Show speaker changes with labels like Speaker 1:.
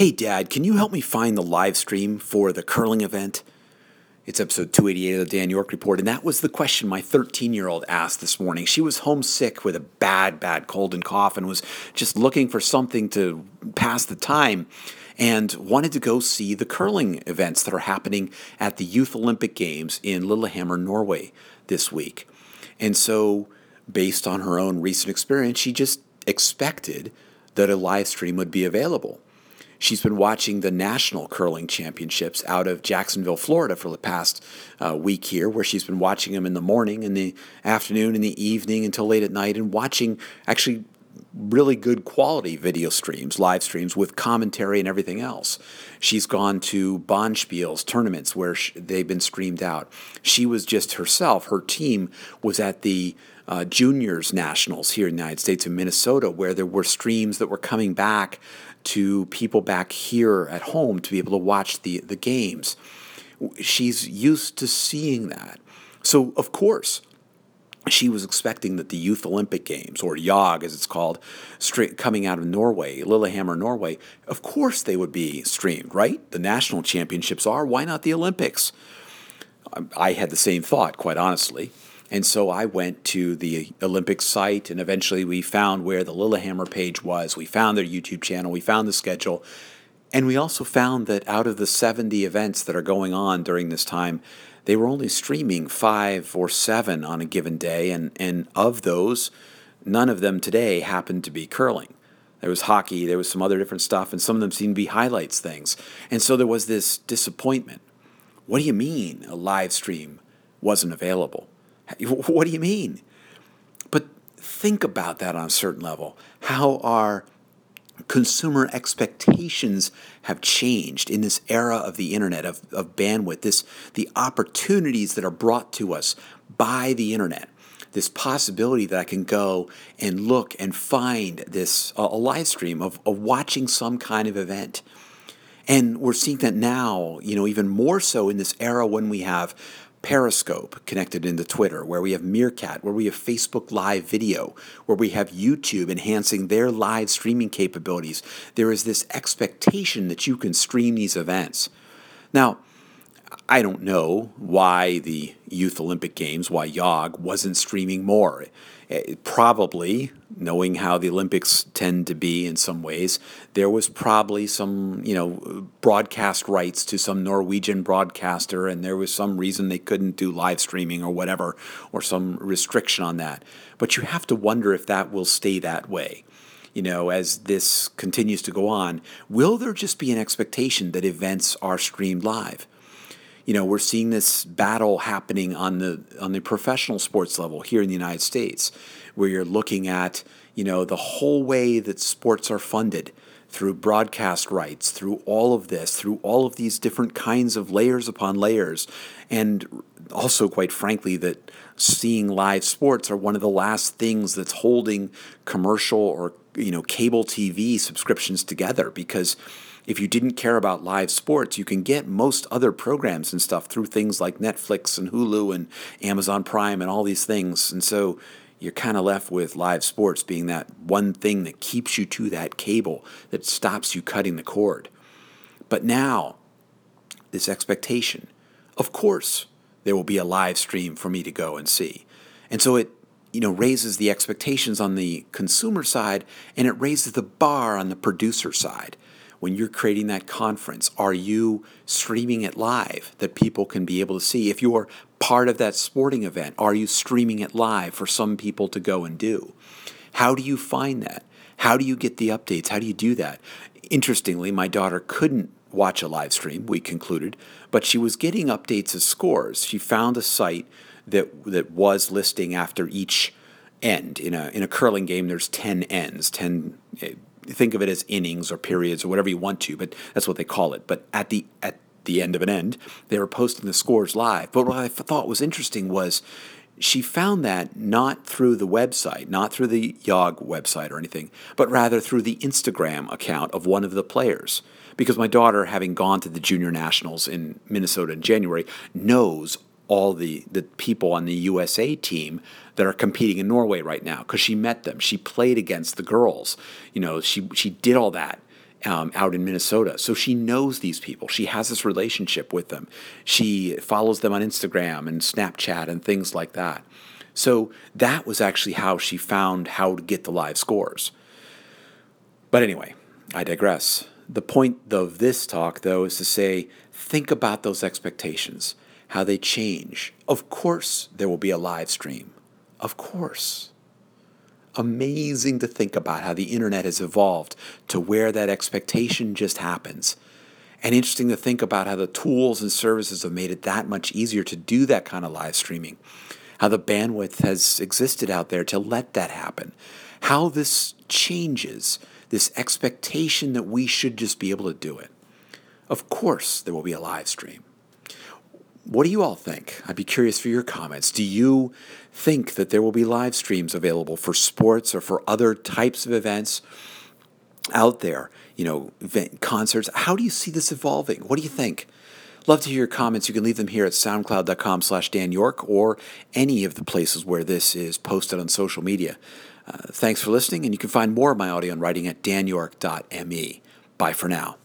Speaker 1: Hey, Dad, can you help me find the live stream for the curling event? It's episode 288 of the Dan York Report, and that was the question my 13 year old asked this morning. She was homesick with a bad, bad cold and cough and was just looking for something to pass the time and wanted to go see the curling events that are happening at the Youth Olympic Games in Lillehammer, Norway this week. And so, based on her own recent experience, she just expected that a live stream would be available. She's been watching the National Curling Championships out of Jacksonville, Florida for the past uh, week here, where she's been watching them in the morning, in the afternoon, in the evening, until late at night, and watching actually really good quality video streams, live streams with commentary and everything else. She's gone to Bonspiel's tournaments where they've been streamed out. She was just herself, her team was at the uh, juniors nationals here in the United States in Minnesota, where there were streams that were coming back to people back here at home to be able to watch the, the games. She's used to seeing that. So, of course, she was expecting that the Youth Olympic Games, or YOG as it's called, straight, coming out of Norway, Lillehammer, Norway, of course they would be streamed, right? The national championships are. Why not the Olympics? I had the same thought, quite honestly. And so I went to the Olympic site, and eventually we found where the Lillehammer page was. We found their YouTube channel, we found the schedule, and we also found that out of the 70 events that are going on during this time, they were only streaming five or seven on a given day, and, and of those, none of them today happened to be curling. There was hockey, there was some other different stuff, and some of them seemed to be highlights things. And so there was this disappointment. What do you mean a live stream wasn't available? What do you mean? But think about that on a certain level. How our consumer expectations have changed in this era of the internet, of, of bandwidth, this, the opportunities that are brought to us by the internet this possibility that I can go and look and find this a live stream of, of watching some kind of event. And we're seeing that now, you know, even more so in this era when we have Periscope connected into Twitter, where we have Meerkat, where we have Facebook Live video, where we have YouTube enhancing their live streaming capabilities. There is this expectation that you can stream these events. Now, I don't know why the Youth Olympic Games, why YOG wasn't streaming more. Eh, probably knowing how the Olympics tend to be in some ways, there was probably some, you know, broadcast rights to some Norwegian broadcaster, and there was some reason they couldn't do live streaming or whatever, or some restriction on that. But you have to wonder if that will stay that way. You know, as this continues to go on, will there just be an expectation that events are streamed live? You know, we're seeing this battle happening on the on the professional sports level here in the United States, where you're looking at you know the whole way that sports are funded through broadcast rights, through all of this, through all of these different kinds of layers upon layers, and also, quite frankly, that seeing live sports are one of the last things that's holding commercial or you know cable TV subscriptions together because if you didn't care about live sports, you can get most other programs and stuff through things like Netflix and Hulu and Amazon Prime and all these things. And so you're kind of left with live sports being that one thing that keeps you to that cable that stops you cutting the cord. But now, this expectation, of course, there will be a live stream for me to go and see. And so it you know raises the expectations on the consumer side and it raises the bar on the producer side when you're creating that conference? Are you streaming it live that people can be able to see? If you're part of that sporting event, are you streaming it live for some people to go and do? How do you find that? How do you get the updates? How do you do that? Interestingly, my daughter couldn't watch a live stream, we concluded, but she was getting updates of scores. She found a site that that was listing after each end. In a in a curling game, there's 10 ends, 10 eh, think of it as innings or periods or whatever you want to, but that's what they call it. But at the at the end of an end, they were posting the scores live. But what I thought was interesting was she found that not through the website, not through the YOG website or anything, but rather through the Instagram account of one of the players. Because my daughter, having gone to the junior nationals in Minnesota in January, knows all the, the people on the USA team that are competing in Norway right now because she met them. She played against the girls. You know, she she did all that um, out in Minnesota. So she knows these people. She has this relationship with them. She follows them on Instagram and Snapchat and things like that. So that was actually how she found how to get the live scores. But anyway, I digress. The point of this talk, though, is to say think about those expectations, how they change. Of course, there will be a live stream. Of course amazing to think about how the internet has evolved to where that expectation just happens. And interesting to think about how the tools and services have made it that much easier to do that kind of live streaming. How the bandwidth has existed out there to let that happen. How this changes this expectation that we should just be able to do it. Of course, there will be a live stream. What do you all think? I'd be curious for your comments. Do you think that there will be live streams available for sports or for other types of events out there? You know, event, concerts. How do you see this evolving? What do you think? Love to hear your comments. You can leave them here at soundcloud.com slash Dan York or any of the places where this is posted on social media. Uh, thanks for listening, and you can find more of my audio and writing at danyork.me. Bye for now.